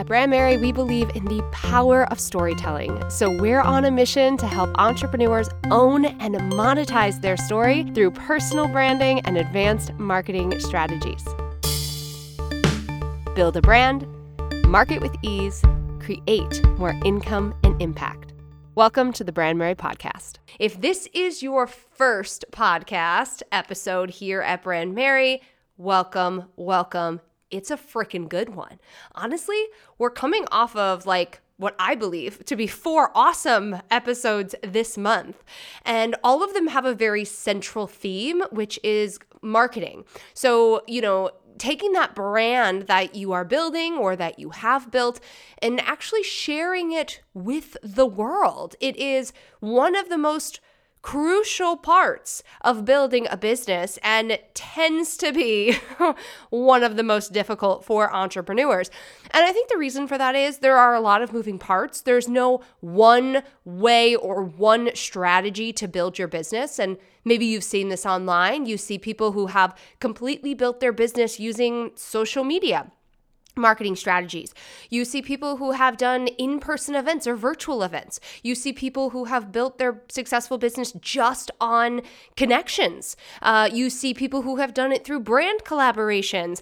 At Brandmerry, we believe in the power of storytelling. So we're on a mission to help entrepreneurs own and monetize their story through personal branding and advanced marketing strategies. Build a brand, market with ease, create more income and impact. Welcome to the Brandmerry Podcast. If this is your first podcast episode here at Brandmerry, welcome, welcome. It's a freaking good one. Honestly, we're coming off of like what I believe to be four awesome episodes this month. And all of them have a very central theme, which is marketing. So, you know, taking that brand that you are building or that you have built and actually sharing it with the world. It is one of the most crucial parts of building a business and tends to be one of the most difficult for entrepreneurs. And I think the reason for that is there are a lot of moving parts. There's no one way or one strategy to build your business. And maybe you've seen this online. You see people who have completely built their business using social media marketing strategies. You see people who have done in person events or virtual events. You see people who have built their successful business just on connections. Uh, you see people who have done it through brand collaborations.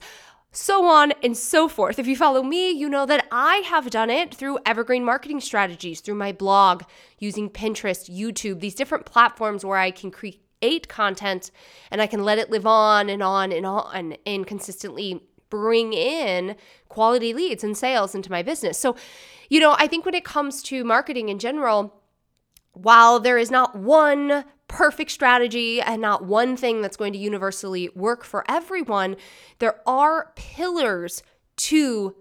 So on and so forth. If you follow me, you know that I have done it through evergreen marketing strategies, through my blog, using Pinterest, YouTube, these different platforms where I can create content and I can let it live on and on and on and consistently bring in quality leads and sales into my business. So, you know, I think when it comes to marketing in general, while there is not one perfect strategy and not one thing that's going to universally work for everyone, there are pillars to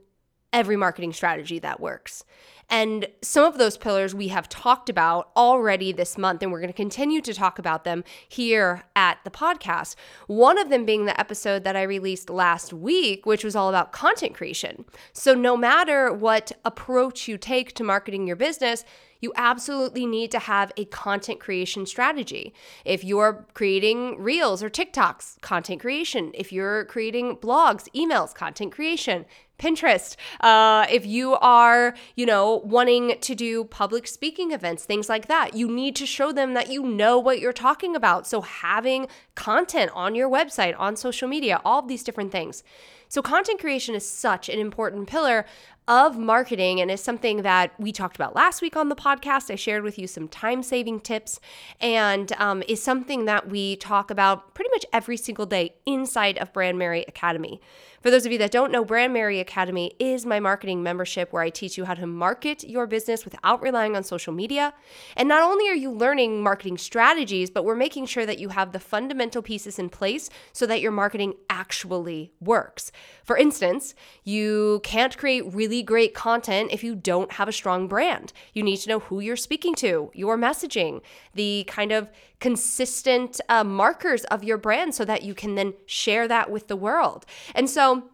every marketing strategy that works. And some of those pillars we have talked about already this month, and we're going to continue to talk about them here at the podcast. One of them being the episode that I released last week, which was all about content creation. So, no matter what approach you take to marketing your business, you absolutely need to have a content creation strategy. If you're creating reels or TikToks, content creation. If you're creating blogs, emails, content creation. Pinterest. Uh, if you are, you know, wanting to do public speaking events, things like that, you need to show them that you know what you're talking about. So, having content on your website, on social media, all of these different things. So, content creation is such an important pillar of marketing and is something that we talked about last week on the podcast. I shared with you some time saving tips and um, is something that we talk about pretty much every single day inside of Brandmerry Academy. For those of you that don't know, Brandmerry Academy is my marketing membership where I teach you how to market your business without relying on social media. And not only are you learning marketing strategies, but we're making sure that you have the fundamental pieces in place so that your marketing actually works. For instance, you can't create really great content if you don't have a strong brand. You need to know who you're speaking to, your messaging, the kind of consistent uh, markers of your brand so that you can then share that with the world. And so,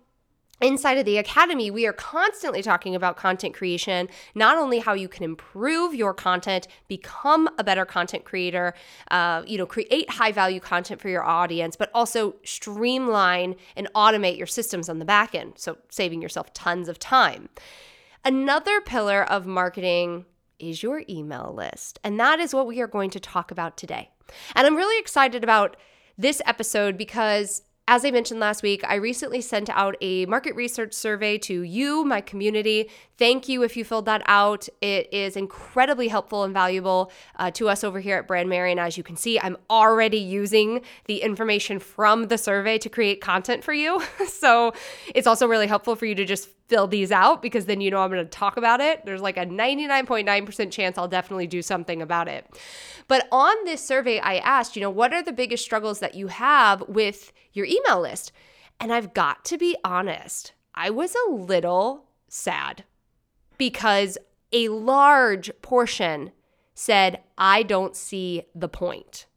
Inside of the academy, we are constantly talking about content creation, not only how you can improve your content, become a better content creator, uh, you know, create high value content for your audience, but also streamline and automate your systems on the back end. So saving yourself tons of time. Another pillar of marketing is your email list. And that is what we are going to talk about today. And I'm really excited about this episode because as I mentioned last week, I recently sent out a market research survey to you, my community. Thank you if you filled that out. It is incredibly helpful and valuable uh, to us over here at Brandmerry. And as you can see, I'm already using the information from the survey to create content for you. so it's also really helpful for you to just fill these out because then you know I'm going to talk about it. There's like a 99.9% chance I'll definitely do something about it. But on this survey, I asked, you know, what are the biggest struggles that you have with your email list? And I've got to be honest, I was a little sad because a large portion said, I don't see the point.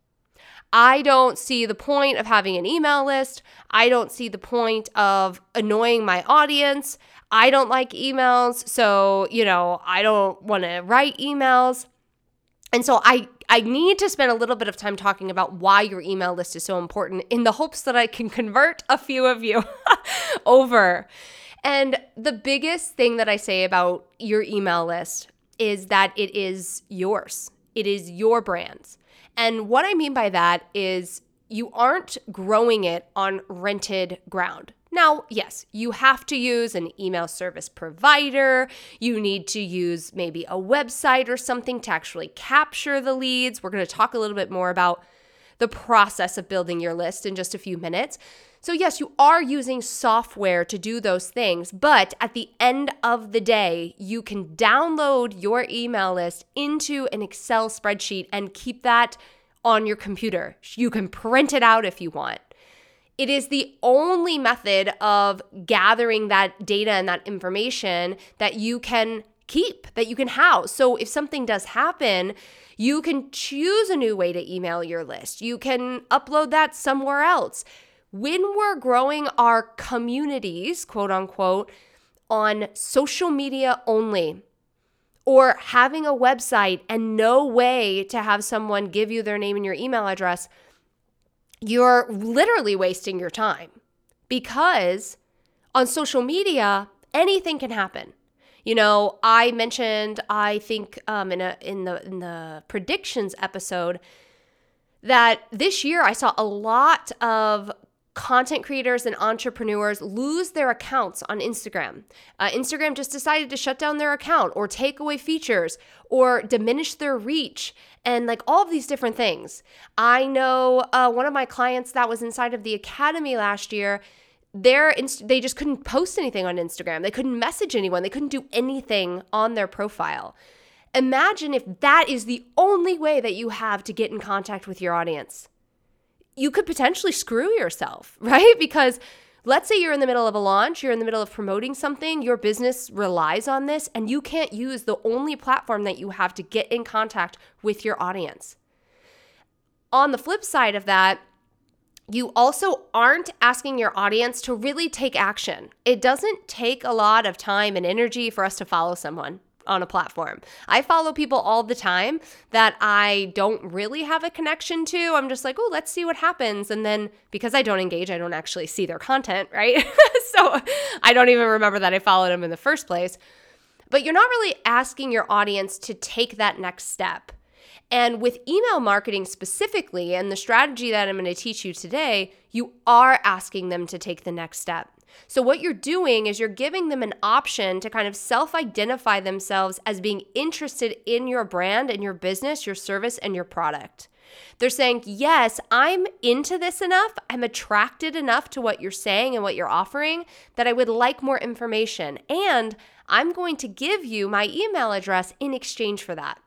I don't see the point of having an email list. I don't see the point of annoying my audience. I don't like emails, so, you know, I don't want to write emails. And so I I need to spend a little bit of time talking about why your email list is so important in the hopes that I can convert a few of you over. And the biggest thing that I say about your email list is that it is yours, it is your brand. And what I mean by that is you aren't growing it on rented ground. Now, yes, you have to use an email service provider. You need to use maybe a website or something to actually capture the leads. We're going to talk a little bit more about the process of building your list in just a few minutes. So, yes, you are using software to do those things, but at the end of the day, you can download your email list into an Excel spreadsheet and keep that on your computer. You can print it out if you want. It is the only method of gathering that data and that information that you can keep, that you can house. So if something does happen, you can choose a new way to email your list. You can upload that somewhere else. When we're growing our communities, quote unquote, on social media only, or having a website and no way to have someone give you their name and your email address, you're literally wasting your time because on social media, anything can happen. You know, I mentioned, I think um, in a in the in the predictions episode that this year I saw a lot of content creators and entrepreneurs lose their accounts on Instagram. Uh, Instagram just decided to shut down their account or take away features or diminish their reach and like all of these different things. I know uh, one of my clients that was inside of the academy last year. Their inst- they just couldn't post anything on Instagram. They couldn't message anyone. They couldn't do anything on their profile. Imagine if that is the only way that you have to get in contact with your audience you could potentially screw yourself, right? Because let's say you're in the middle of a launch, you're in the middle of promoting something, your business relies on this, and you can't use the only platform that you have to get in contact with your audience. On the flip side of that, you also aren't asking your audience to really take action. It doesn't take a lot of time and energy for us to follow someone on a platform. I follow people all the time that I don't really have a connection to. I'm just like, oh, let's see what happens. And then because I don't engage, I don't actually see their content, right? so I don't even remember that I followed them in the first place. But you're not really asking your audience to take that next step. And with email marketing specifically, and the strategy that I'm going to teach you today, you are asking them to take the next step. So, what you're doing is you're giving them an option to kind of self identify themselves as being interested in your brand and your business, your service, and your product. They're saying, Yes, I'm into this enough. I'm attracted enough to what you're saying and what you're offering that I would like more information. And I'm going to give you my email address in exchange for that.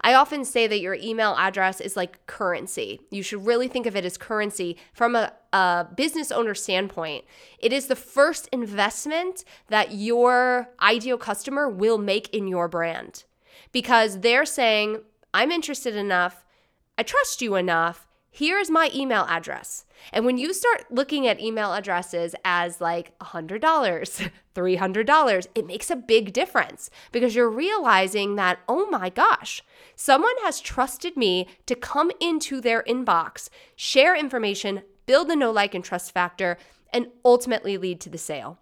I often say that your email address is like currency. You should really think of it as currency from a, a business owner standpoint. It is the first investment that your ideal customer will make in your brand because they're saying, I'm interested enough, I trust you enough here's my email address. And when you start looking at email addresses as like $100, $300, it makes a big difference because you're realizing that, oh my gosh, someone has trusted me to come into their inbox, share information, build the know, like, and trust factor, and ultimately lead to the sale.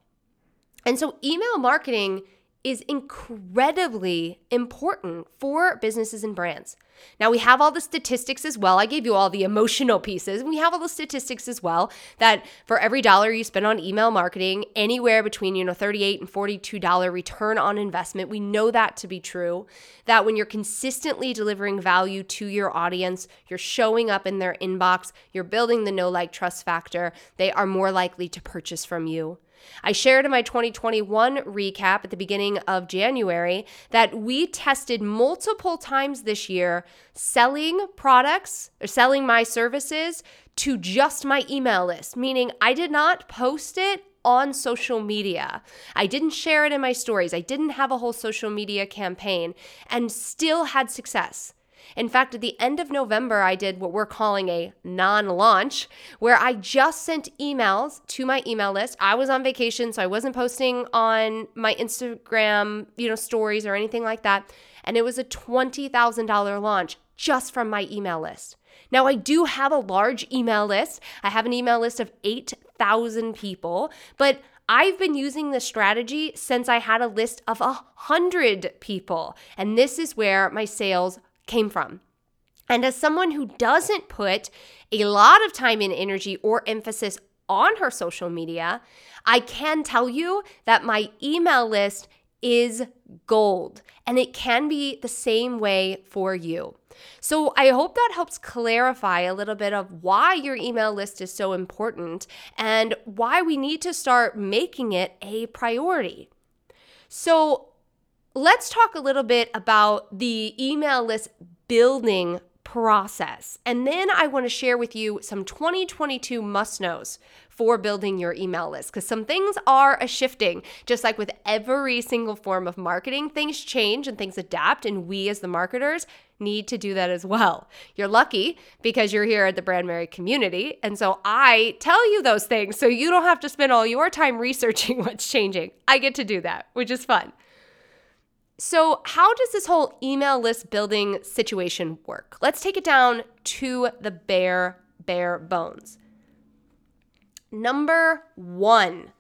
And so, email marketing is incredibly important for businesses and brands. Now, we have all the statistics as well. I gave you all the emotional pieces. We have all the statistics as well that for every dollar you spend on email marketing, anywhere between, you know, 38 and $42 return on investment. We know that to be true. That when you're consistently delivering value to your audience, you're showing up in their inbox, you're building the no like trust factor, they are more likely to purchase from you. I shared in my 2021 recap at the beginning of January that we tested multiple times this year selling products or selling my services to just my email list, meaning I did not post it on social media. I didn't share it in my stories. I didn't have a whole social media campaign and still had success. In fact, at the end of November, I did what we're calling a non launch, where I just sent emails to my email list. I was on vacation, so I wasn't posting on my Instagram, you know, stories or anything like that. And it was a $20,000 launch just from my email list. Now, I do have a large email list. I have an email list of 8,000 people, but I've been using this strategy since I had a list of a hundred people. And this is where my sales came from. And as someone who doesn't put a lot of time and energy or emphasis on her social media, I can tell you that my email list is gold and it can be the same way for you. So, I hope that helps clarify a little bit of why your email list is so important and why we need to start making it a priority. So, let's talk a little bit about the email list building process. And then I want to share with you some 2022 must knows for building your email list because some things are a shifting. Just like with every single form of marketing, things change and things adapt. And we as the marketers need to do that as well. You're lucky because you're here at the Brandmerry community. And so I tell you those things so you don't have to spend all your time researching what's changing. I get to do that, which is fun. So, how does this whole email list building situation work? Let's take it down to the bare, bare bones. Number one,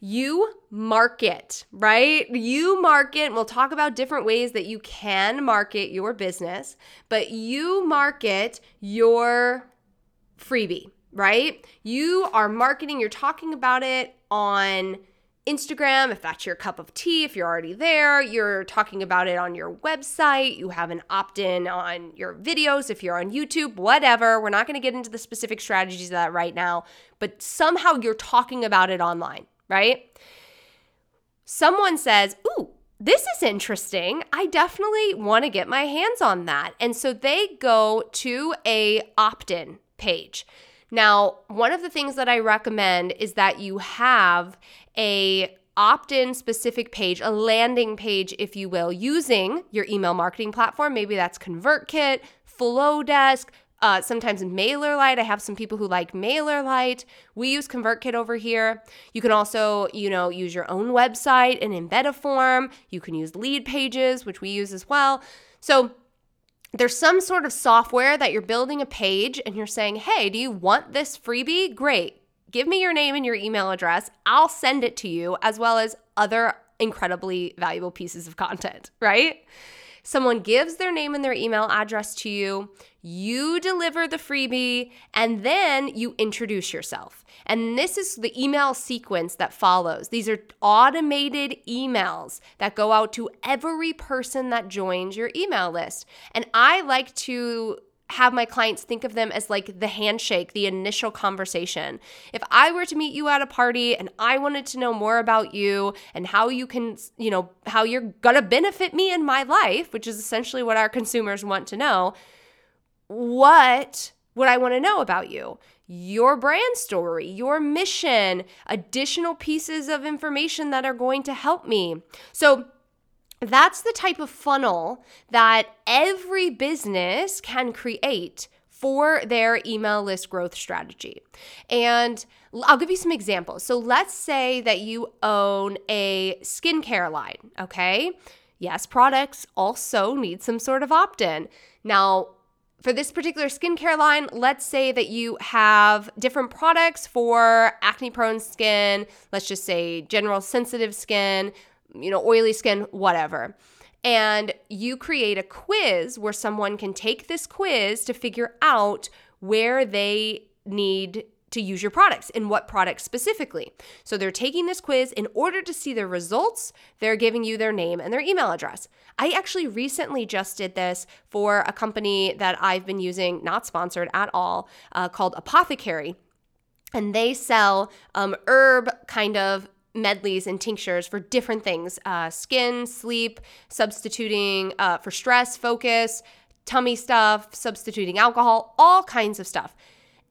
you market, right? You market. We'll talk about different ways that you can market your business, but you market your freebie, right? You are marketing, you're talking about it on Instagram, if that's your cup of tea, if you're already there, you're talking about it on your website, you have an opt in on your videos, if you're on YouTube, whatever. We're not going to get into the specific strategies of that right now, but somehow you're talking about it online, right? Someone says, Ooh, this is interesting. I definitely want to get my hands on that. And so they go to a opt-in page. Now, one of the things that I recommend is that you have a opt-in specific page, a landing page if you will, using your email marketing platform. Maybe that's ConvertKit, Flodesk, uh, sometimes MailerLite. I have some people who like MailerLite. We use ConvertKit over here. You can also, you know, use your own website and embed a form. You can use Leadpages, which we use as well. So there's some sort of software that you're building a page and you're saying, hey, do you want this freebie? Great. Give me your name and your email address. I'll send it to you, as well as other incredibly valuable pieces of content, right? Someone gives their name and their email address to you, you deliver the freebie, and then you introduce yourself. And this is the email sequence that follows. These are automated emails that go out to every person that joins your email list. And I like to have my clients think of them as like the handshake, the initial conversation. If I were to meet you at a party and I wanted to know more about you and how you can, you know, how you're gonna benefit me in my life, which is essentially what our consumers want to know, what would I wanna know about you? Your brand story, your mission, additional pieces of information that are going to help me. So, that's the type of funnel that every business can create for their email list growth strategy. And I'll give you some examples. So let's say that you own a skincare line, okay? Yes, products also need some sort of opt in. Now, for this particular skincare line, let's say that you have different products for acne prone skin, let's just say general sensitive skin, you know, oily skin, whatever. And you create a quiz where someone can take this quiz to figure out where they need to use your products and what products specifically. So they're taking this quiz in order to see their results, they're giving you their name and their email address. I actually recently just did this for a company that I've been using, not sponsored at all, uh, called Apothecary. And they sell um, herb kind of medleys and tinctures for different things uh, skin, sleep, substituting uh, for stress, focus, tummy stuff, substituting alcohol, all kinds of stuff.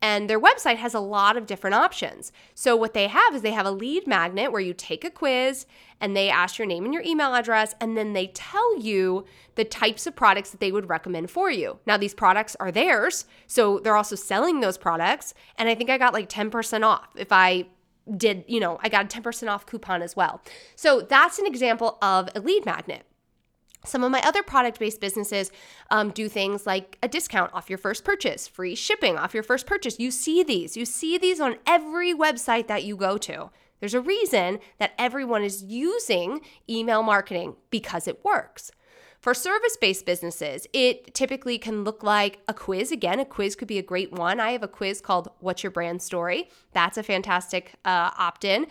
And their website has a lot of different options. So, what they have is they have a lead magnet where you take a quiz and they ask your name and your email address, and then they tell you the types of products that they would recommend for you. Now, these products are theirs, so they're also selling those products. And I think I got like 10% off if I did, you know, I got a 10% off coupon as well. So that's an example of a lead magnet. Some of my other product based businesses um, do things like a discount off your first purchase, free shipping off your first purchase. You see these. You see these on every website that you go to. There's a reason that everyone is using email marketing because it works. For service based businesses, it typically can look like a quiz. Again, a quiz could be a great one. I have a quiz called What's Your Brand Story? That's a fantastic uh, opt in.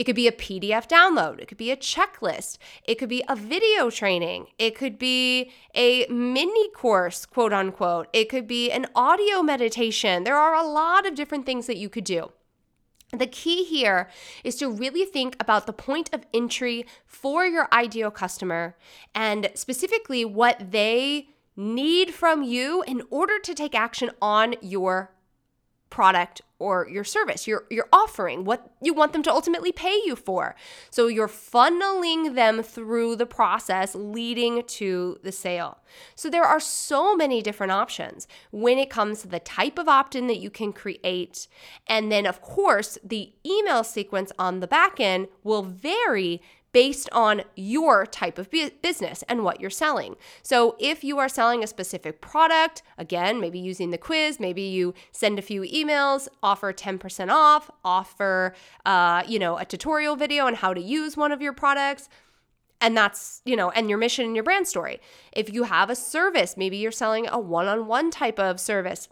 It could be a PDF download. It could be a checklist. It could be a video training. It could be a mini course, quote unquote. It could be an audio meditation. There are a lot of different things that you could do. The key here is to really think about the point of entry for your ideal customer and specifically what they need from you in order to take action on your product or your service you're you're offering what you want them to ultimately pay you for. So you're funneling them through the process leading to the sale. So there are so many different options when it comes to the type of opt-in that you can create. And then of course the email sequence on the back end will vary based on your type of business and what you're selling. So, if you are selling a specific product, again, maybe using the quiz, maybe you send a few emails, offer 10% off, offer, uh, you know, a tutorial video on how to use one of your products. And that's, you know, and your mission and your brand story. If you have a service, maybe you're selling a one on one type of service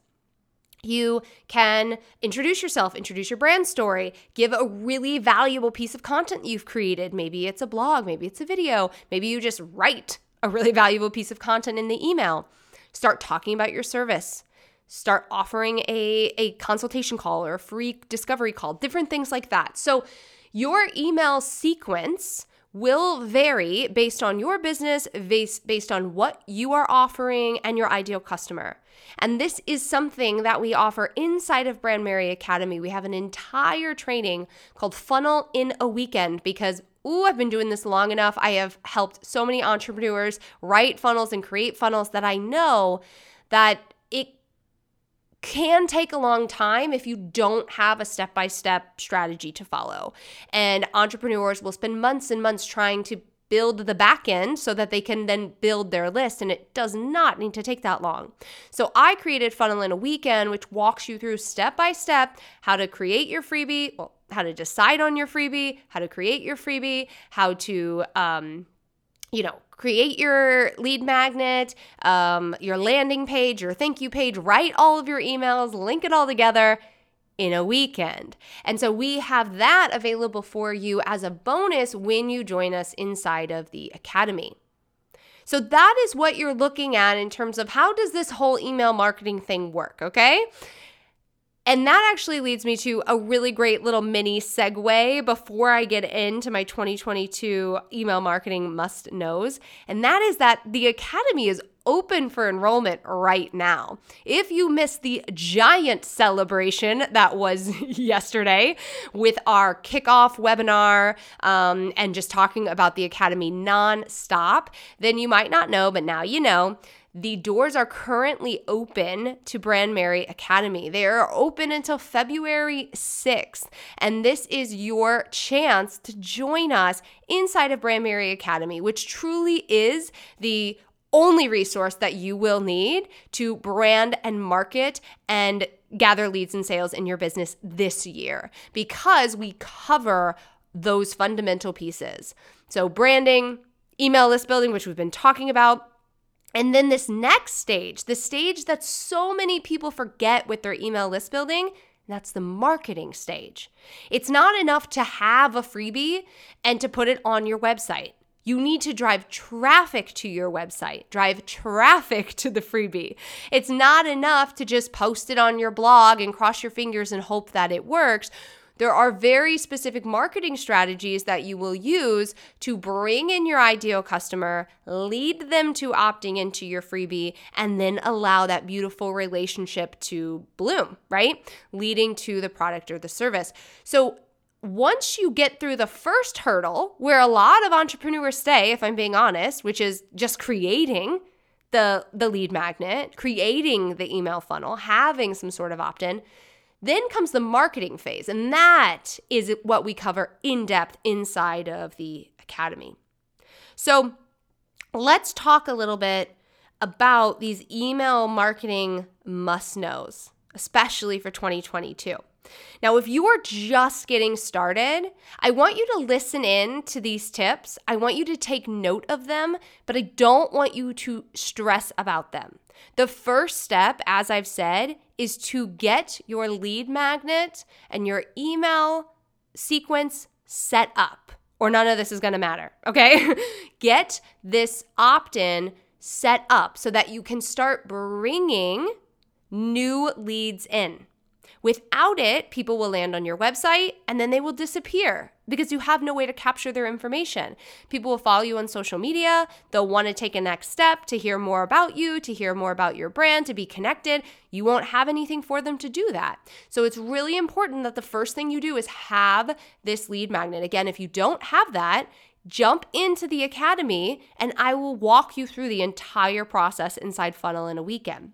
you can introduce yourself, introduce your brand story, give a really valuable piece of content you've created. Maybe it's a blog, maybe it's a video, maybe you just write a really valuable piece of content in the email. Start talking about your service. Start offering a, a consultation call or a free discovery call, different things like that. So, your email sequence will vary based on your business, based, based on what you are offering and your ideal customer. And this is something that we offer inside of Brandmerry Academy. We have an entire training called Funnel in a Weekend because ooh, I've been doing this long enough. I have helped so many entrepreneurs write funnels and create funnels that I know that it can take a long time if you don't have a step by step strategy to follow. And entrepreneurs will spend months and months trying to build the back end so that they can then build their list. And it does not need to take that long. So I created Funnel in a Weekend, which walks you through step by step how to create your freebie, well, how to decide on your freebie, how to create your freebie, how to, um, you know, create your lead magnet, um, your landing page, your thank you page, write all of your emails, link it all together in a weekend. And so we have that available for you as a bonus when you join us inside of the academy. So that is what you're looking at in terms of how does this whole email marketing thing work, okay? And that actually leads me to a really great little mini segue before I get into my 2022 email marketing must knows. And that is that the Academy is open for enrollment right now. If you missed the giant celebration that was yesterday with our kickoff webinar um, and just talking about the Academy nonstop, then you might not know, but now you know the doors are currently open to Brandmerry Academy. They are open until February 6th. And this is your chance to join us inside of Brandmerry Academy, which truly is the only resource that you will need to brand and market and gather leads and sales in your business this year because we cover those fundamental pieces. So, branding, email list building, which we've been talking about and then this next stage, the stage that so many people forget with their email list building, that's the marketing stage. It's not enough to have a freebie and to put it on your website. You need to drive traffic to your website, drive traffic to the freebie. It's not enough to just post it on your blog and cross your fingers and hope that it works. There are very specific marketing strategies that you will use to bring in your ideal customer, lead them to opting into your freebie, and then allow that beautiful relationship to bloom, right? Leading to the product or the service. So, once you get through the first hurdle, where a lot of entrepreneurs stay, if I'm being honest, which is just creating the the lead magnet, creating the email funnel, having some sort of opt-in, then comes the marketing phase, and that is what we cover in depth inside of the academy. So let's talk a little bit about these email marketing must knows, especially for 2022. Now, if you are just getting started, I want you to listen in to these tips. I want you to take note of them, but I don't want you to stress about them. The first step, as I've said, is to get your lead magnet and your email sequence set up, or none of this is gonna matter, okay? get this opt in set up so that you can start bringing new leads in. Without it, people will land on your website and then they will disappear because you have no way to capture their information. People will follow you on social media. They'll want to take a next step to hear more about you, to hear more about your brand, to be connected. You won't have anything for them to do that. So it's really important that the first thing you do is have this lead magnet. Again, if you don't have that, jump into the academy and I will walk you through the entire process inside Funnel in a weekend.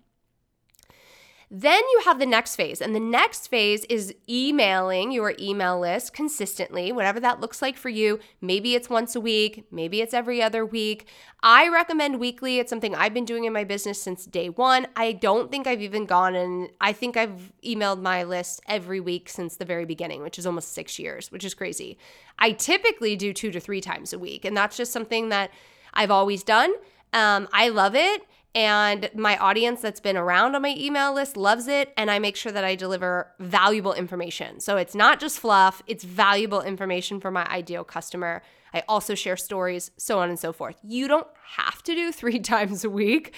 Then you have the next phase, and the next phase is emailing your email list consistently, whatever that looks like for you. Maybe it's once a week, maybe it's every other week. I recommend weekly. It's something I've been doing in my business since day one. I don't think I've even gone and I think I've emailed my list every week since the very beginning, which is almost six years, which is crazy. I typically do two to three times a week, and that's just something that I've always done. Um, I love it. And my audience that's been around on my email list loves it. And I make sure that I deliver valuable information. So it's not just fluff, it's valuable information for my ideal customer. I also share stories, so on and so forth. You don't have to do three times a week,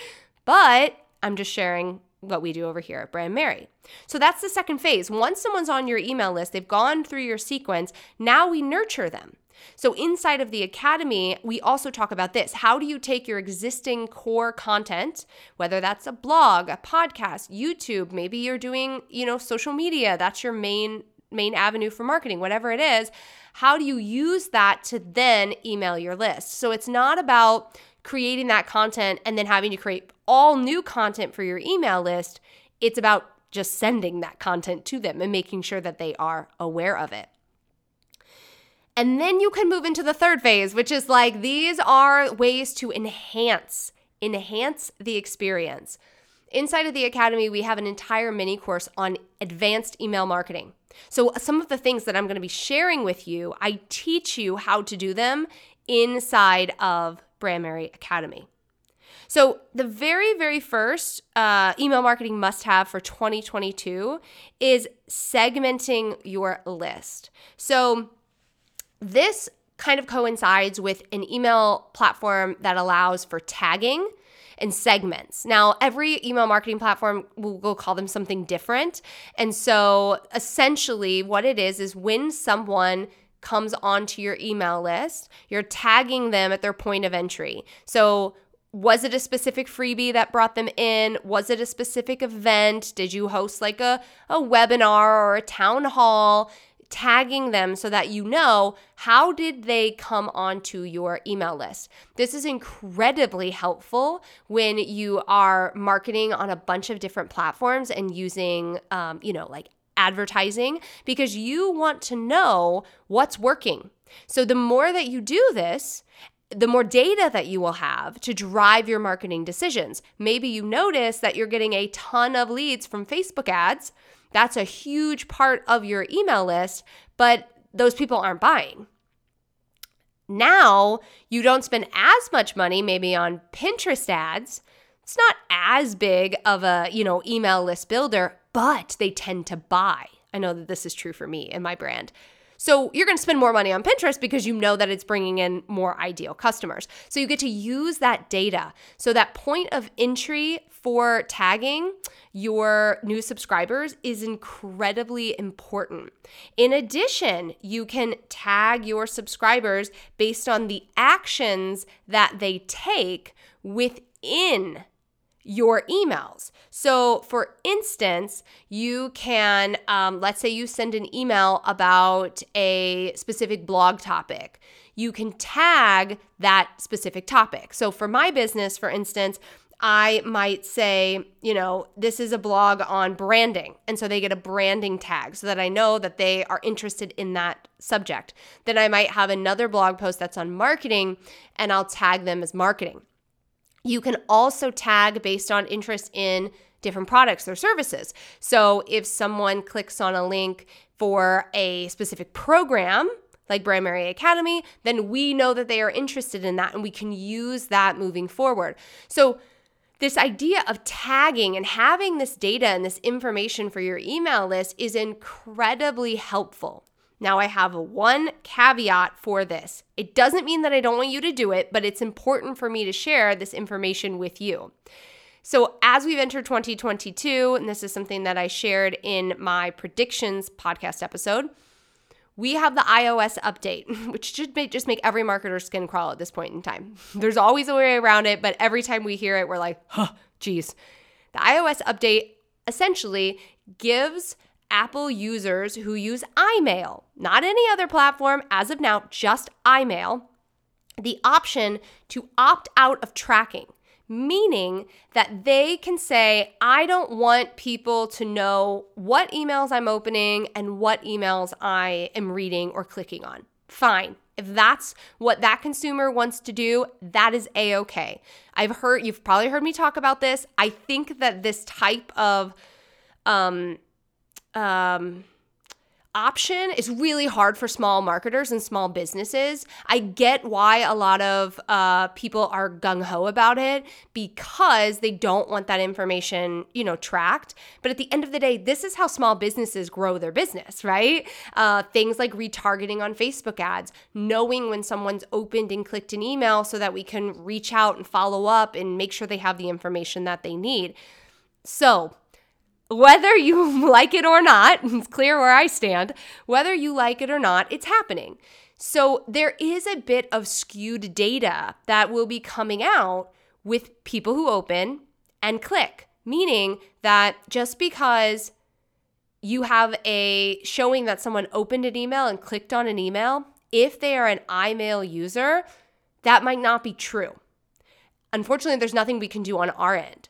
but I'm just sharing what we do over here at Brandmerry. So that's the second phase. Once someone's on your email list, they've gone through your sequence, now we nurture them. So, inside of the academy, we also talk about this. How do you take your existing core content, whether that's a blog, a podcast, YouTube, maybe you're doing, you know, social media, that's your main main avenue for marketing, whatever it is, how do you use that to then email your list? So, it's not about creating that content and then having to create all new content for your email list. It's about just sending that content to them and making sure that they are aware of it. And then you can move into the third phase, which is like these are ways to enhance enhance the experience. Inside of the academy, we have an entire mini course on advanced email marketing. So some of the things that I'm going to be sharing with you, I teach you how to do them inside of Brandmerry Academy. So, the very, very first uh, email marketing must have for 2022 is segmenting your list. So, this kind of coincides with an email platform that allows for tagging and segments. Now, every email marketing platform will call them something different. And so, essentially, what it is is when someone comes onto your email list, you're tagging them at their point of entry. So, was it a specific freebie that brought them in? Was it a specific event? Did you host like a, a webinar or a town hall? Tagging them so that you know how did they come onto your email list. This is incredibly helpful when you are marketing on a bunch of different platforms and using, um, you know, like advertising because you want to know what's working. So the more that you do this, the more data that you will have to drive your marketing decisions. Maybe you notice that you're getting a ton of leads from Facebook ads that's a huge part of your email list, but those people aren't buying. Now, you don't spend as much money maybe on Pinterest ads. It's not as big of a, you know, email list builder, but they tend to buy. I know that this is true for me and my brand. So you're going to spend more money on Pinterest because you know that it's bringing in more ideal customers. So you get to use that data. So that point of entry for tagging your new subscribers is incredibly important. In addition, you can tag your subscribers based on the actions that they take within your emails. So, for instance, you can, um, let's say you send an email about a specific blog topic. You can tag that specific topic. So, for my business, for instance, I might say, you know, this is a blog on branding. And so they get a branding tag so that I know that they are interested in that subject. Then I might have another blog post that's on marketing and I'll tag them as marketing. You can also tag based on interest in different products or services. So if someone clicks on a link for a specific program, like Brandmerry Academy, then we know that they are interested in that and we can use that moving forward. So this idea of tagging and having this data and this information for your email list is incredibly helpful. Now, I have one caveat for this. It doesn't mean that I don't want you to do it, but it's important for me to share this information with you. So, as we've entered 2022, and this is something that I shared in my predictions podcast episode, we have the iOS update, which should make, just make every marketer skin crawl at this point in time. There's always a way around it, but every time we hear it, we're like, huh, geez. The iOS update essentially gives Apple users who use iMail, not any other platform as of now, just iMail, the option to opt out of tracking meaning that they can say, I don't want people to know what emails I'm opening and what emails I am reading or clicking on. Fine. If that's what that consumer wants to do, that is a okay. I've heard, you've probably heard me talk about this. I think that this type of, um, um, option is really hard for small marketers and small businesses. I get why a lot of uh, people are gung ho about it because they don't want that information, you know, tracked. But at the end of the day, this is how small businesses grow their business, right? Uh, things like retargeting on Facebook ads, knowing when someone's opened and clicked an email so that we can reach out and follow up and make sure they have the information that they need. So, whether you like it or not, it's clear where I stand, whether you like it or not, it's happening. So there is a bit of skewed data that will be coming out with people who open and click, meaning that just because you have a showing that someone opened an email and clicked on an email, if they are an iMail user, that might not be true. Unfortunately, there's nothing we can do on our end.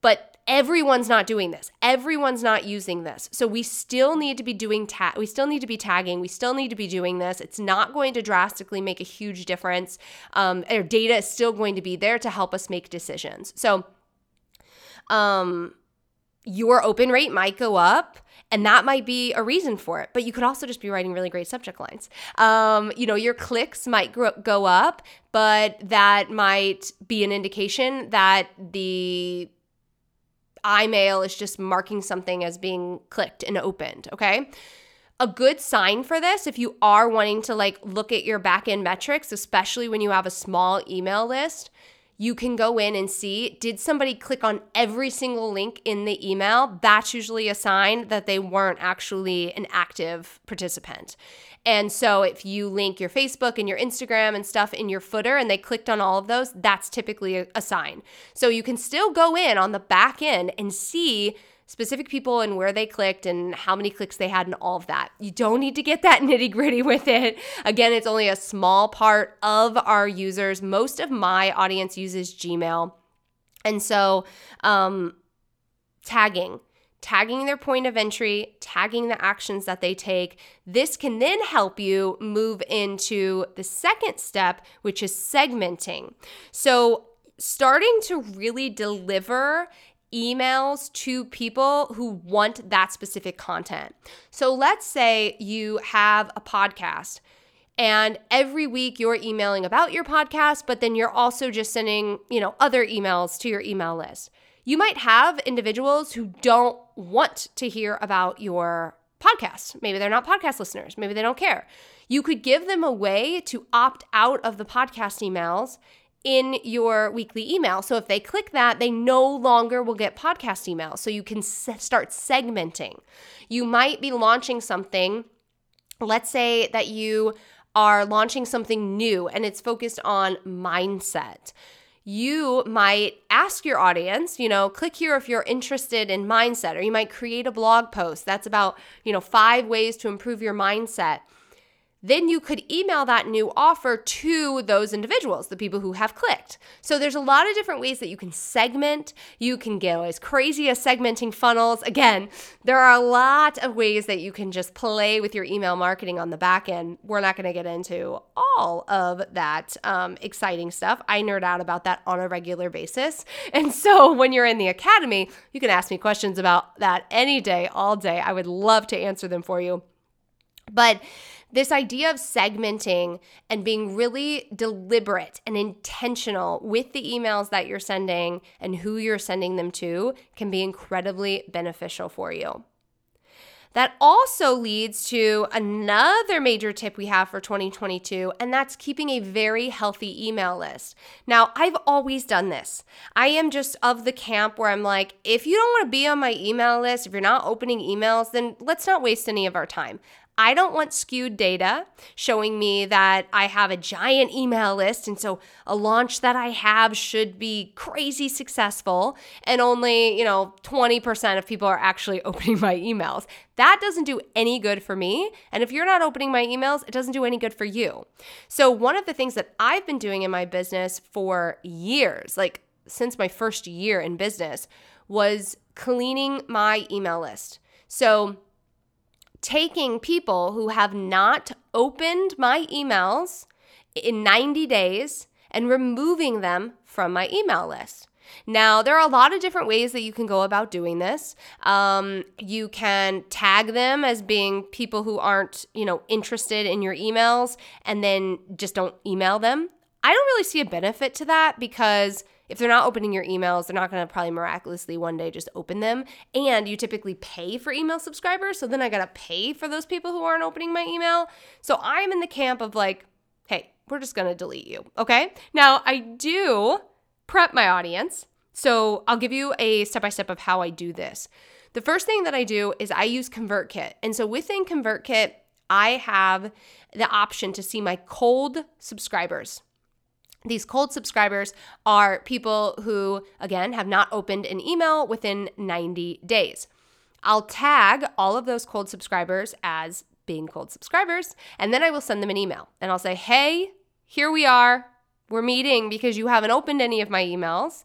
But everyone's not doing this. Everyone's not using this. So we still need to be doing tag we still need to be tagging. We still need to be doing this. It's not going to drastically make a huge difference. Um, our data is still going to be there to help us make decisions. So um your open rate might go up and that might be a reason for it but you could also just be writing really great subject lines um, you know your clicks might grow, go up but that might be an indication that the iMail is just marking something as being clicked and opened, okay? A good sign for this, if you are wanting to like look at your back backend metrics, especially when you have a small email list, you can go in and see did somebody click on every single link in the email? That's usually a sign that they weren't actually an active participant. And so if you link your Facebook and your Instagram and stuff in your footer and they clicked on all of those, that's typically a, sign. So you can still go in on the back end and see specific people and where they clicked and how many clicks they had and all of that. You don't need to get that nitty gritty with it. Again, it's only a small part of our users. Most of my audience uses Gmail. And so, um, tagging tagging their point of entry, tagging the actions that they take. This can then help you move into the second step, which is segmenting. So, starting to really deliver emails to people who want that specific content. So, let's say you have a podcast. And every week you're emailing about your podcast, but then you're also just sending, you know, other emails to your email list. You might have individuals who don't want to hear about your podcast. Maybe they're not podcast listeners. Maybe they don't care. You could give them a way to opt out of the podcast emails in your weekly email. So if they click that, they no longer will get podcast emails. So you can start segmenting. You might be launching something. Let's say that you are launching something new and it's focused on mindset you might ask your audience, you know, click here if you're interested in mindset, or you might create a blog post that's about, you know, five ways to improve your mindset. Then you could email that new offer to those individuals, the people who have clicked. So there's a lot of different ways that you can segment. You can go as crazy as segmenting funnels. Again, there are a lot of ways that you can just play with your email marketing on the back end. We're not going to get into all of that um, exciting stuff. I nerd out about that on a regular basis. And so when you're in the academy, you can ask me questions about that any day, all day. I would love to answer them for you. But this idea of segmenting and being really deliberate and intentional with the emails that you're sending and who you're sending them to can be incredibly beneficial for you. That also leads to another major tip we have for 2022, and that's keeping a very healthy email list. Now, I've always done this. I am just of the camp where I'm like, if you don't want to be on my email list, if you're not opening emails, then let's not waste any of our time. I don't want skewed data showing me that I have a giant email list. And so a launch that I have should be crazy successful. And only, you know, 20% of people are actually opening my emails. That doesn't do any good for me. And if you're not opening my emails, it doesn't do any good for you. So, one of the things that I've been doing in my business for years, like since my first year in business, was cleaning my email list. So, taking people who have not opened my emails in 90 days and removing them from my email list. Now, there are a lot of different ways that you can go about doing this. Um, you can tag them as being people who aren't, you know, interested in your emails and then just don't email them. I don't really see a benefit to that because if they're not opening your emails, they're not going to probably miraculously one day just open them. And you typically pay for email subscribers. So then I got to pay for those people who aren't opening my email. So I'm in the camp of like, hey, we're just going to delete you. Okay. Now I do prep my audience. So I'll give you a step by step of how I do this. The first thing that I do is I use ConvertKit. And so within ConvertKit, I have the option to see my cold subscribers. These cold subscribers are people who, again, have not opened an email within 90 days. I'll tag all of those cold subscribers as being cold subscribers, and then I will send them an email and I'll say, hey, here we are. We're meeting because you haven't opened any of my emails.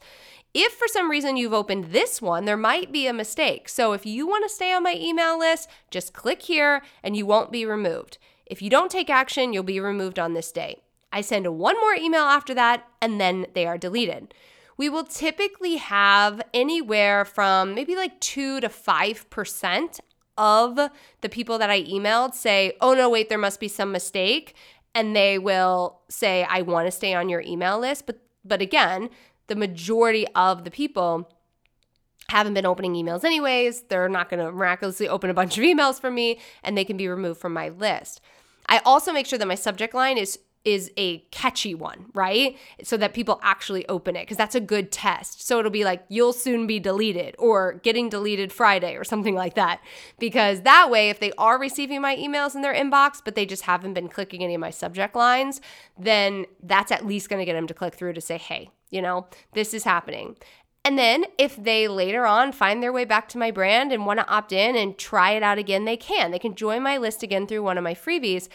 If for some reason you've opened this one, there might be a mistake. So if you want to stay on my email list, just click here and you won't be removed. If you don't take action, you'll be removed on this day. I send one more email after that, and then they are deleted. We will typically have anywhere from maybe like 2 to 5% of the people that I emailed say, oh no, wait, there must be some mistake. And they will say, I want to stay on your email list. But, but again, the majority of the people haven't been opening emails anyways. They're not going to miraculously open a bunch of emails from me and they can be removed from my list. I also make sure that my subject line is is a catchy one, right? So that people actually open it because that's a good test. So it'll be like, you'll soon be deleted or getting deleted Friday or something like that. Because that way, if they are receiving my emails in their inbox, but they just haven't been clicking any of my subject lines, then that's at least going to get them to click through to say, hey, you know, this is happening. And then if they later on find their way back to my brand and want to opt in and try it out again, they can. They can join my list again through one of my freebies.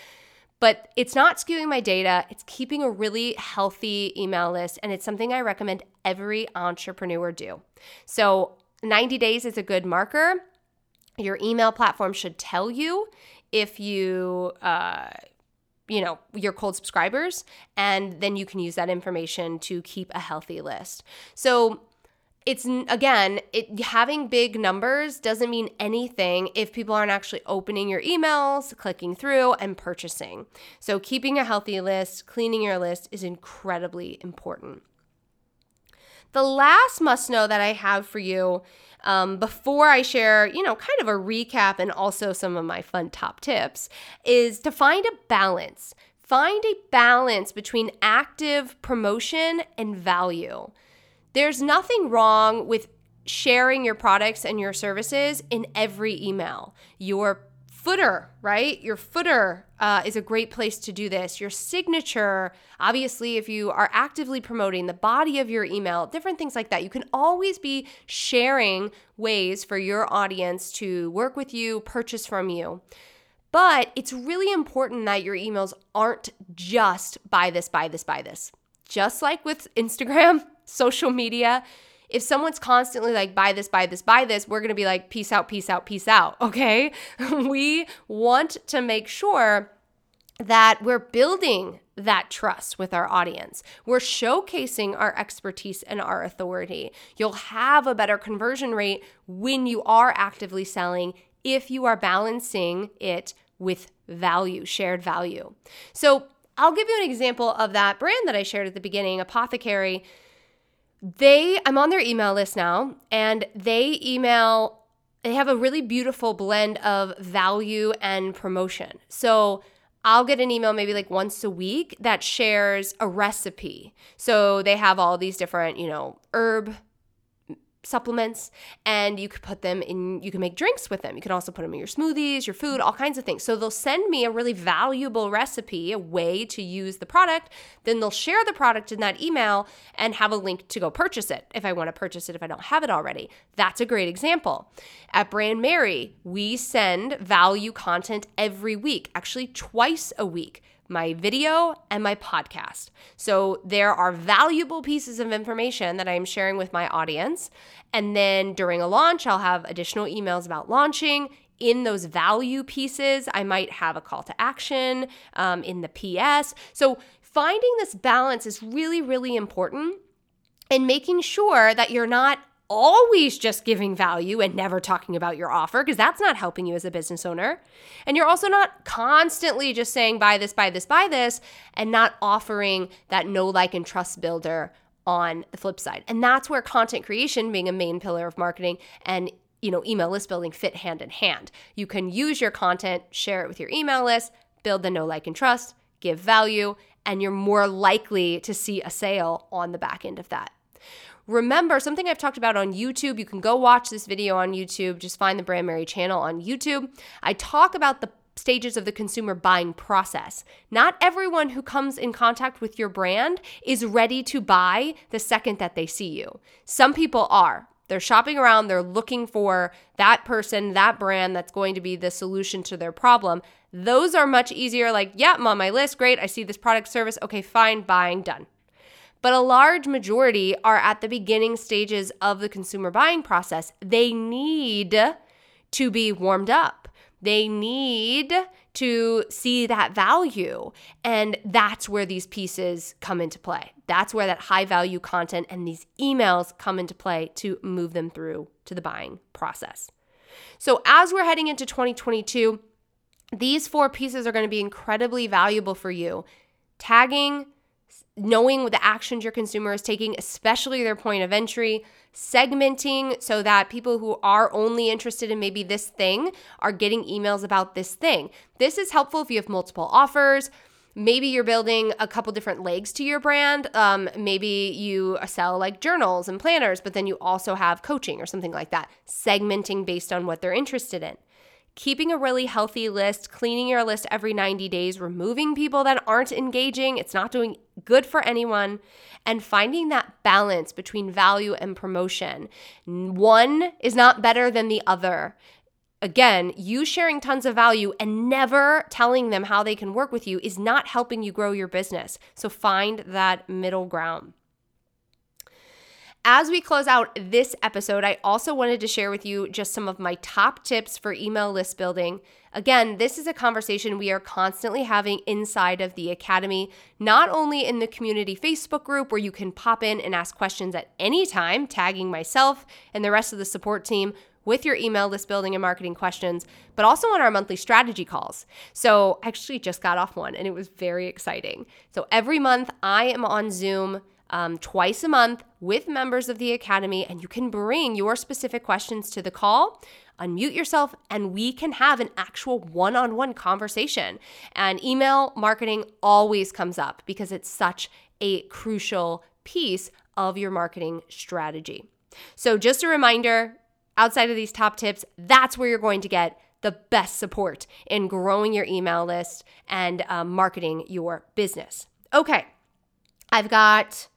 But it's not skewing my data, it's keeping a really healthy email list, and it's something I recommend every entrepreneur do. So, 90 days is a good marker. Your email platform should tell you if you, uh, you know, your cold subscribers, and then you can use that information to keep a healthy list. So, it's again, it having big numbers doesn't mean anything if people aren't actually opening your emails, clicking through and purchasing. So keeping a healthy list, cleaning your list is incredibly important. The last must know that I have for you um, before I share, you know, kind of a recap and also some of my fun top tips is to find a balance. Find a balance between active promotion and value. There's nothing wrong with sharing your products and your services in every email. Your footer, right? Your footer uh, is a great place to do this. Your signature, obviously, if you are actively promoting the body of your email, different things like that. You can always be sharing ways for your audience to work with you, purchase from you. But it's really important that your emails aren't just buy this, buy this, buy this. Just like with Instagram, social media, if someone's constantly like, buy this, buy this, buy this, we're gonna be like, peace out, peace out, peace out. Okay. we want to make sure that we're building that trust with our audience. We're showcasing our expertise and our authority. You'll have a better conversion rate when you are actively selling if you are balancing it with value, shared value. So, I'll give you an example of that brand that I shared at the beginning, Apothecary. They I'm on their email list now and they email they have a really beautiful blend of value and promotion. So, I'll get an email maybe like once a week that shares a recipe. So they have all these different, you know, herb supplements and you could put them in you can make drinks with them. You can also put them in your smoothies your food all kinds of things. So they'll send me a really valuable recipe a way to use the product. Then they'll share the product in that email and have a link to go purchase it if i want to purchase it if i don't have it already. That's a great example. At Brandmerry we send value content every week actually twice a week my video, and my podcast. So there are valuable pieces of information that I'm sharing with my audience. And then during a launch, I'll have additional emails about launching. In those value pieces, I might have a call to action um, in the PS. So finding this balance is really, really important and making sure that you're not always just giving value and never talking about your offer because that's not helping you as a business owner. And you're also not constantly just saying, buy this, buy this, buy this, and not offering that no like, and trust builder on the flip side. And that's where content creation being a main pillar of marketing and you know, email list building fit hand in hand. You can use your content, share it with your email list, build the no like, and trust, give value, and you're more likely to see a sale on the back end of that. Remember, something I've talked about on YouTube, you can go watch this video on YouTube. Just find the Brandmerry channel on YouTube. I talk about the stages of the consumer buying process. Not everyone who comes in contact with your brand is ready to buy the second that they see you. Some people are. They're shopping around, they're looking for that person, that brand that's going to be the solution to their problem. Those are much easier, like, yeah, I'm on my list, great, I see this product service, okay, fine, buying, done but a large majority are at the beginning stages of the consumer buying process. They need to be warmed up. They need to see that value. And that's where these pieces come into play. That's where that high value content and these emails come into play to move them through to the buying process. So, as we're heading into 2022, these four pieces are going to be incredibly valuable for you. Tagging, knowing the actions your consumer is taking, especially their point of entry, segmenting so that people who are only interested in maybe this thing are getting emails about this thing. This is helpful if you have multiple offers. Maybe you're building a couple different legs to your brand. Um, maybe you sell like journals and planners, but then you also have coaching or something like that, segmenting based on what they're interested in keeping a really healthy list, cleaning your list every 90 days, removing people that aren't engaging, it's not doing good for anyone, and finding that balance between value and promotion. One is not better than the other. Again, you sharing tons of value and never telling them how they can work with you is not helping you grow your business. So find that middle ground. As we close out this episode, I also wanted to share with you just some of my top tips for email list building. Again, this is a conversation we are constantly having inside of the Academy, not only in the community Facebook group where you can pop in and ask questions at any time, tagging myself and the rest of the support team with your email list building and marketing questions, but also on our monthly strategy calls. So, I actually just got off one and it was very exciting. So, every month I am on Zoom um, twice a month with members of the Academy, and you can bring your specific questions to the call. Unmute yourself, and we can have an actual one on one conversation. And email marketing always comes up because it's such a crucial piece of your marketing strategy. So, just a reminder outside of these top tips, that's where you're going to get the best support in growing your email list and um, marketing your business. Okay, I've got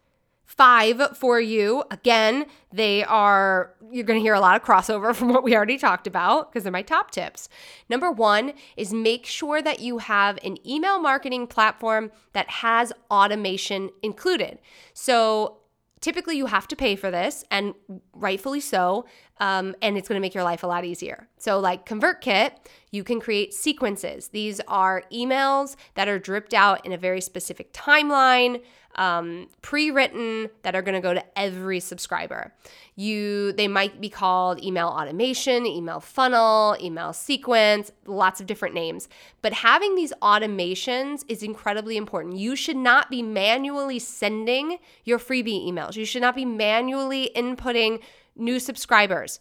five for you. Again, they are, you're going to hear a lot of crossover from what we already talked about because they're my top tips. Number one is make sure that you have an email marketing platform that has automation included. So, typically you have to pay for this and rightfully so um, and it's going to make your life a lot easier. So like convertkit you can create sequences. These are emails that are dripped out in a very specific timeline um, pre-written that are going to go to every subscriber. You they might be called email automation email funnel email sequence lots of different names. But having these automations is incredibly important. You should not be manually sending your freebie emails. You should not be manually inputting new subscribers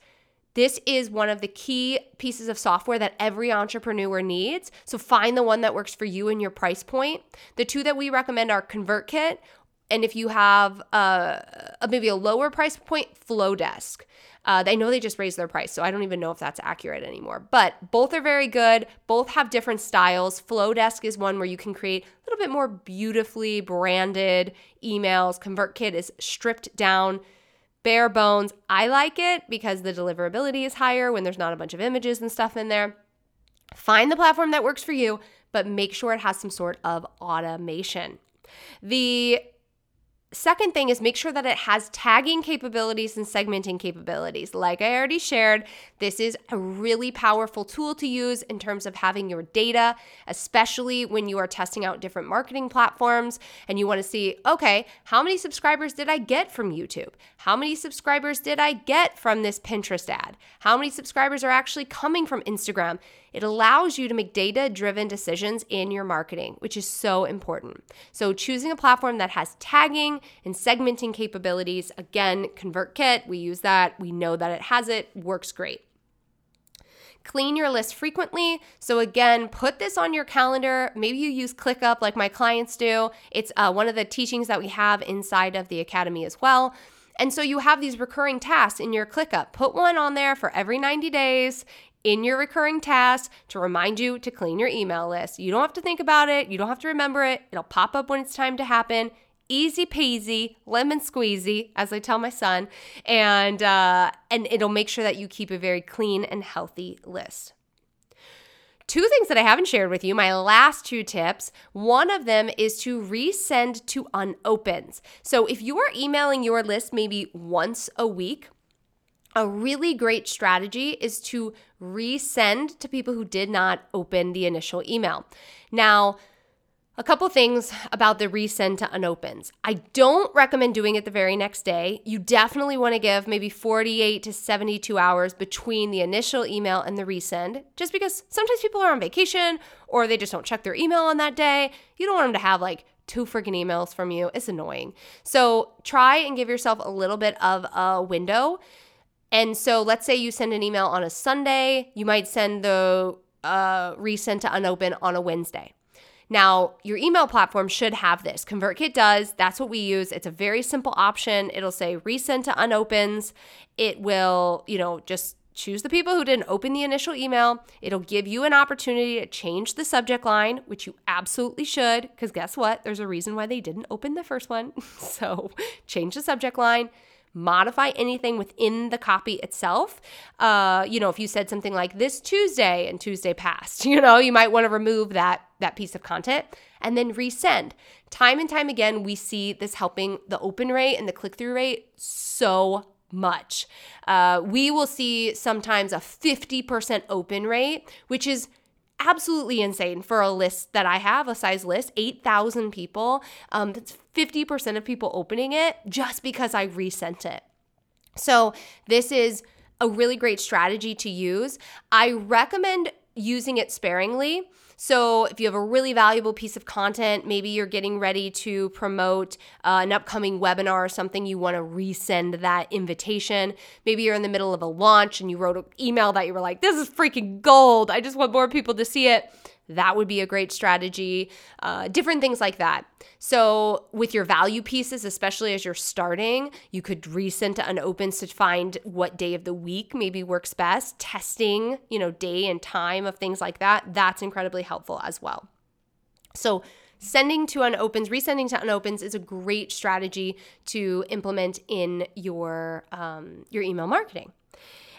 this is one of the key pieces of software that every entrepreneur needs. So find the one that works for you and your price point. The two that we recommend are ConvertKit, and if you have a, maybe a lower price point, Flodesk. Uh, I know they just raised their price, so I don't even know if that's accurate anymore. But both are very good. Both have different styles. Flodesk is one where you can create a little bit more beautifully branded emails. ConvertKit is stripped down bare bones. I like it because the deliverability is higher when there's not a bunch of images and stuff in there. Find the platform that works for you, but make sure it has some sort of automation. The Second thing is make sure that it has tagging capabilities and segmenting capabilities. Like I already shared, this is a really powerful tool to use in terms of having your data, especially when you are testing out different marketing platforms and you want to see, okay, how many subscribers did I get from YouTube? How many subscribers did I get from this Pinterest ad? How many subscribers are actually coming from Instagram? It allows you to make data driven decisions in your marketing, which is so important. So, choosing a platform that has tagging and segmenting capabilities, again, ConvertKit, we use that, we know that it has it, works great. Clean your list frequently. So, again, put this on your calendar. Maybe you use ClickUp like my clients do. It's uh, one of the teachings that we have inside of the academy as well. And so you have these recurring tasks in your ClickUp. Put one on there for every 90 days in your recurring tasks to remind you to clean your email list. You don't have to think about it, you don't have to remember it. It'll pop up when it's time to happen. Easy peasy, lemon squeezy, as I tell my son, and uh, and it'll make sure that you keep a very clean and healthy list. Two things that I haven't shared with you, my last two tips. One of them is to resend to unopens. So if you are emailing your list maybe once a week, a really great strategy is to resend to people who did not open the initial email. Now, a couple things about the resend to unopens. I don't recommend doing it the very next day. You definitely want to give maybe 48 to 72 hours between the initial email and the resend, just because sometimes people are on vacation or they just don't check their email on that day. You don't want them to have like two freaking emails from you. It's annoying. So try and give yourself a little bit of a window and so let's say you send an email on a Sunday, you might send the uh, resend to unopen on a Wednesday. Now, your email platform should have this. ConvertKit does. That's what we use. It's a very simple option. It'll say resend to unopens. It will, you know, just choose the people who didn't open the initial email. It'll give you an opportunity to change the subject line, which you absolutely should, because guess what? There's a reason why they didn't open the first one. so change the subject line modify anything within the copy itself. Uh, you know, if you said something like this Tuesday and Tuesday passed, you know, you might want to remove that that piece of content and then resend. Time and time again, we see this helping the open rate and the click through rate so much. Uh, we will see sometimes a 50% open rate, which is absolutely insane for a list that I have, a size list, 8,000 people. Um, that's 50% of people opening it just because I resent it. So, this is a really great strategy to use. I recommend using it sparingly. So, if you have a really valuable piece of content, maybe you're getting ready to promote uh, an upcoming webinar or something, you want to resend that invitation. Maybe you're in the middle of a launch and you wrote an email that you were like, this is freaking gold. I just want more people to see it. That would be a great strategy. Uh, different things like that. So, with your value pieces, especially as you're starting, you could resend to unopens to find what day of the week maybe works best. Testing, you know, day and time of things like that. That's incredibly helpful as well. So, sending to unopens, resending to unopens is a great strategy to implement in your um, your email marketing.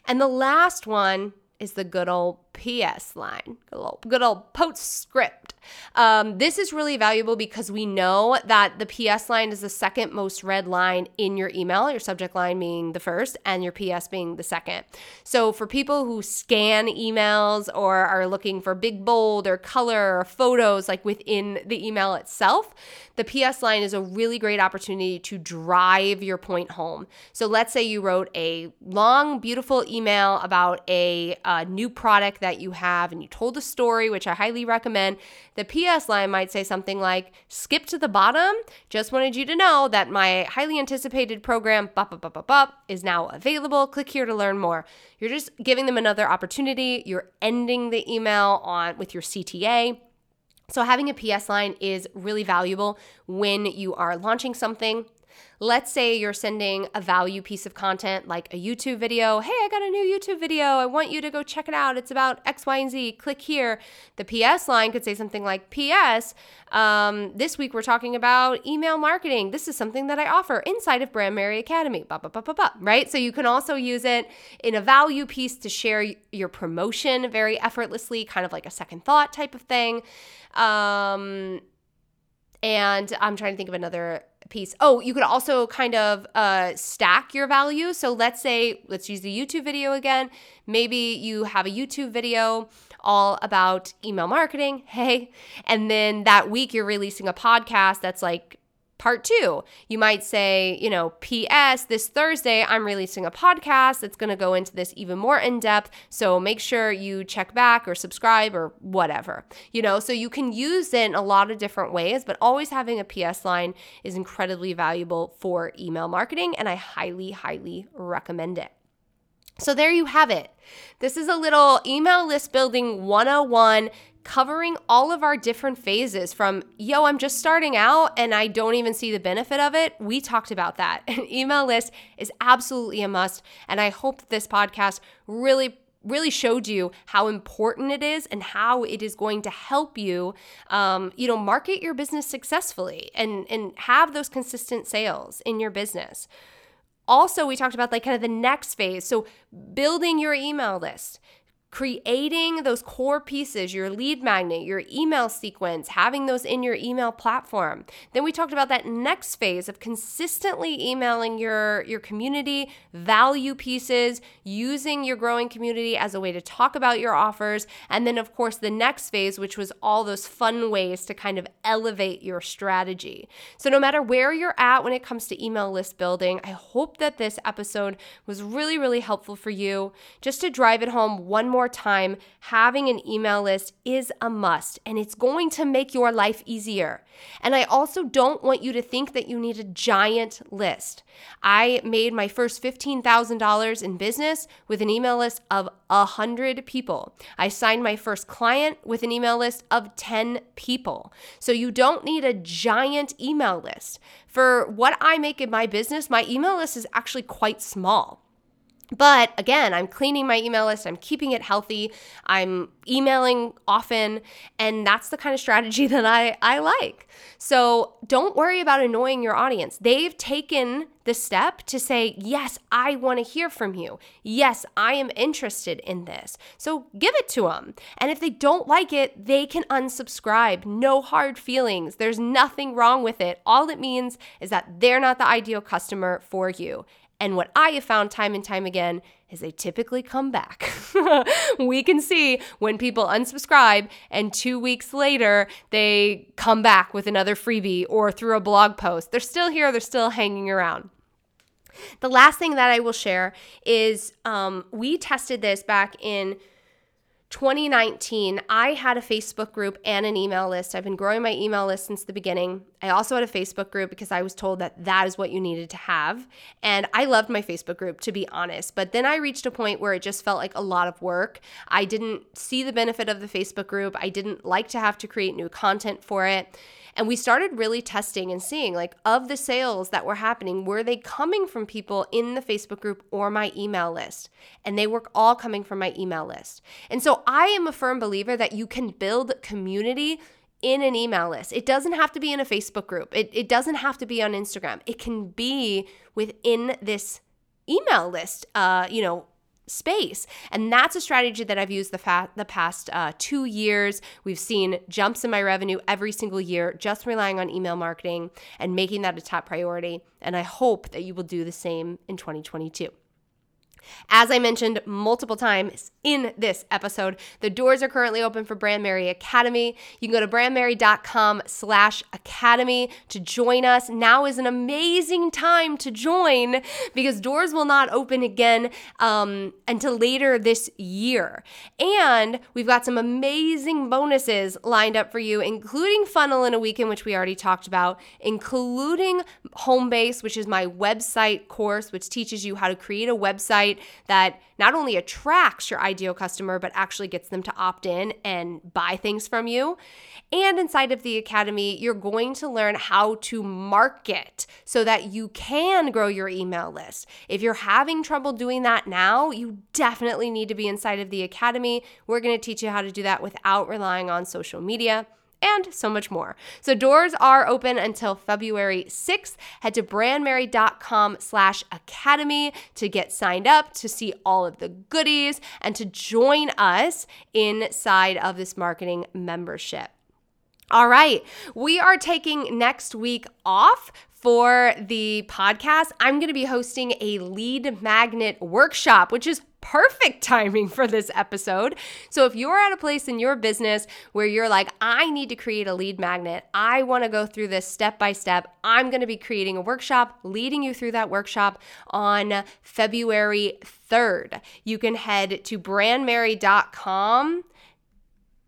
And the last one is the good old PS line, good old, good old postscript. Um, this is really valuable because we know that the PS line is the second most read line in your email, your subject line being the first, and your PS being the second. So for people who scan emails or are looking for big bold or color or photos like within the email itself, the PS line is a really great opportunity to drive your point home. So let's say you wrote a long, beautiful email about a, a new product that you have and you told a story, which I highly recommend. The PS line might say something like, skip to the bottom. Just wanted you to know that my highly anticipated program, bop, bop, bop, bop, is now available. Click here to learn more. You're just giving them another opportunity. You're ending the email on with your CTA. So, having a PS line is really valuable when you are launching something Let's say you're sending a value piece of content like a YouTube video. Hey, I got a new YouTube video. I want you to go check it out. It's about X, Y, and Z. Click here. The PS line could say something like PS, um, this week we're talking about email marketing. This is something that I offer inside of Brandmerry Academy, bah, bah, bah, bah, bah, right? So you can also use it in a value piece to share your promotion very effortlessly, kind of like a second thought type of thing. Um, and I'm trying to think of another piece. Oh, you could also kind of uh, stack your value. So let's say, let's use the YouTube video again. Maybe you have a YouTube video all about email marketing. Hey. And then that week you're releasing a podcast that's like part two. You might say, you know, P.S. This Thursday, I'm releasing a podcast that's going to go into this even more in depth. So make sure you check back or subscribe or whatever, you know, so you can use it in a lot of different ways, but always having a PS line is incredibly valuable for email marketing. And I highly, highly recommend it. So there you have it. This is a little email list building 101 covering all of our different phases from, yo, I'm just starting out and I don't even see the benefit of it. We talked about that. An email list is absolutely a must. And I hope this podcast really really showed you how important it is and how it is going to help you um, you know market your business successfully and and have those consistent sales in your business also we talked about like kind of the next phase so building your email list creating those core pieces, your lead magnet, your email sequence, having those in your email platform. Then we talked about that next phase of consistently emailing your your community, value pieces, using your growing community as a way to talk about your offers, and then of course the next phase which was all those fun ways to kind of elevate your strategy. So no matter where you're at when it comes to email list building, I hope that this episode was really really helpful for you just to drive it home one more more time, having an email list is a must and it's going to make your life easier. And I also don't want you to think that you need a giant list. I made my first $15,000 in business with an email list of 100 people. I signed my first client with an email list of 10 people. So you don't need a giant email list. For what I make in my business, my email list is actually quite small. But again, I'm cleaning my email list, I'm keeping it healthy, I'm emailing often, and that's the kind of strategy that I, I like. So don't worry about annoying your audience. They've taken the step to say, Yes, I want to hear from you. Yes, I am interested in this. So give it to them. And if they don't like it, they can unsubscribe. No hard feelings. There's nothing wrong with it. All it means is that they're not the ideal customer for you. And what I have found time and time again is they typically come back. we can see when people unsubscribe and two weeks later they come back with another freebie or through a blog post. They're still here, they're still hanging around. The last thing that I will share is um, we tested this back in 2019, I had a Facebook group and an email list. I've been growing my email list since the beginning. I also had a Facebook group because I was told that that is what you needed to have. And I loved my Facebook group, to be honest. But then I reached a point where it just felt like a lot of work. I didn't see the benefit of the Facebook group. I didn't like to have to create new content for it. And we started really testing and seeing like of the sales that were happening, were they coming from people in the Facebook group or my email list? And they were all coming from my email list. And so I am a firm believer that you can build community in an email list. It doesn't have to be in a Facebook group. It, it doesn't have to be on Instagram. It can be within this email list, uh, you know, space. And that's a strategy that I've used the, fa- the past uh, two years. We've seen jumps in my revenue every single year, just relying on email marketing and making that a top priority. And I hope that you will do the same in 2022. As I mentioned multiple times in this episode, the doors are currently open for Brandmerry Academy. You can go to brandmerry.com slash academy to join us. Now is an amazing time to join because doors will not open again um, until later this year. And we've got some amazing bonuses lined up for you, including Funnel in a Weekend, which we already talked about, including Homebase, which is my website course, which teaches you how to create a website that not only attracts your ideal customer, but actually gets them to opt in and buy things from you. And inside of the academy, you're going to learn how to market so that you can grow your email list. If you're having trouble doing that now, you definitely need to be inside of the academy. We're going to teach you how to do that without relying on social media and so much more. So doors are open until February 6th. Head to brandmerry.com slash academy to get signed up, to see all of the goodies, and to join us inside of this marketing membership. All right, we are taking next week off for the podcast, I'm going to be hosting a lead magnet workshop, which is perfect timing for this episode. So, if you're at a place in your business where you're like, I need to create a lead magnet, I want to go through this step by step, I'm going to be creating a workshop, leading you through that workshop on February 3rd. You can head to brandmerry.com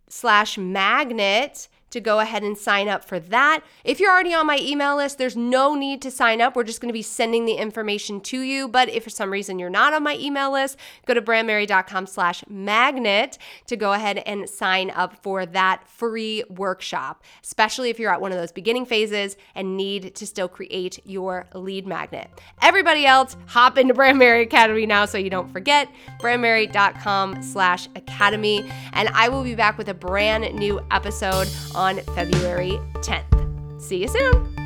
slash magnet to go ahead and sign up for that. If you're already on my email list, there's no need to sign up. We're just going to be sending the information to you. But if for some reason you're not on my email list, go to brandmerry.com slash magnet to go ahead and sign up for that free workshop, especially if you're at one of those beginning phases and need to still create your lead magnet. Everybody else, hop into Brandmerry Academy now so you don't forget, brandmerry.com slash academy. And I will be back with a brand new episode on February 10th. See you soon.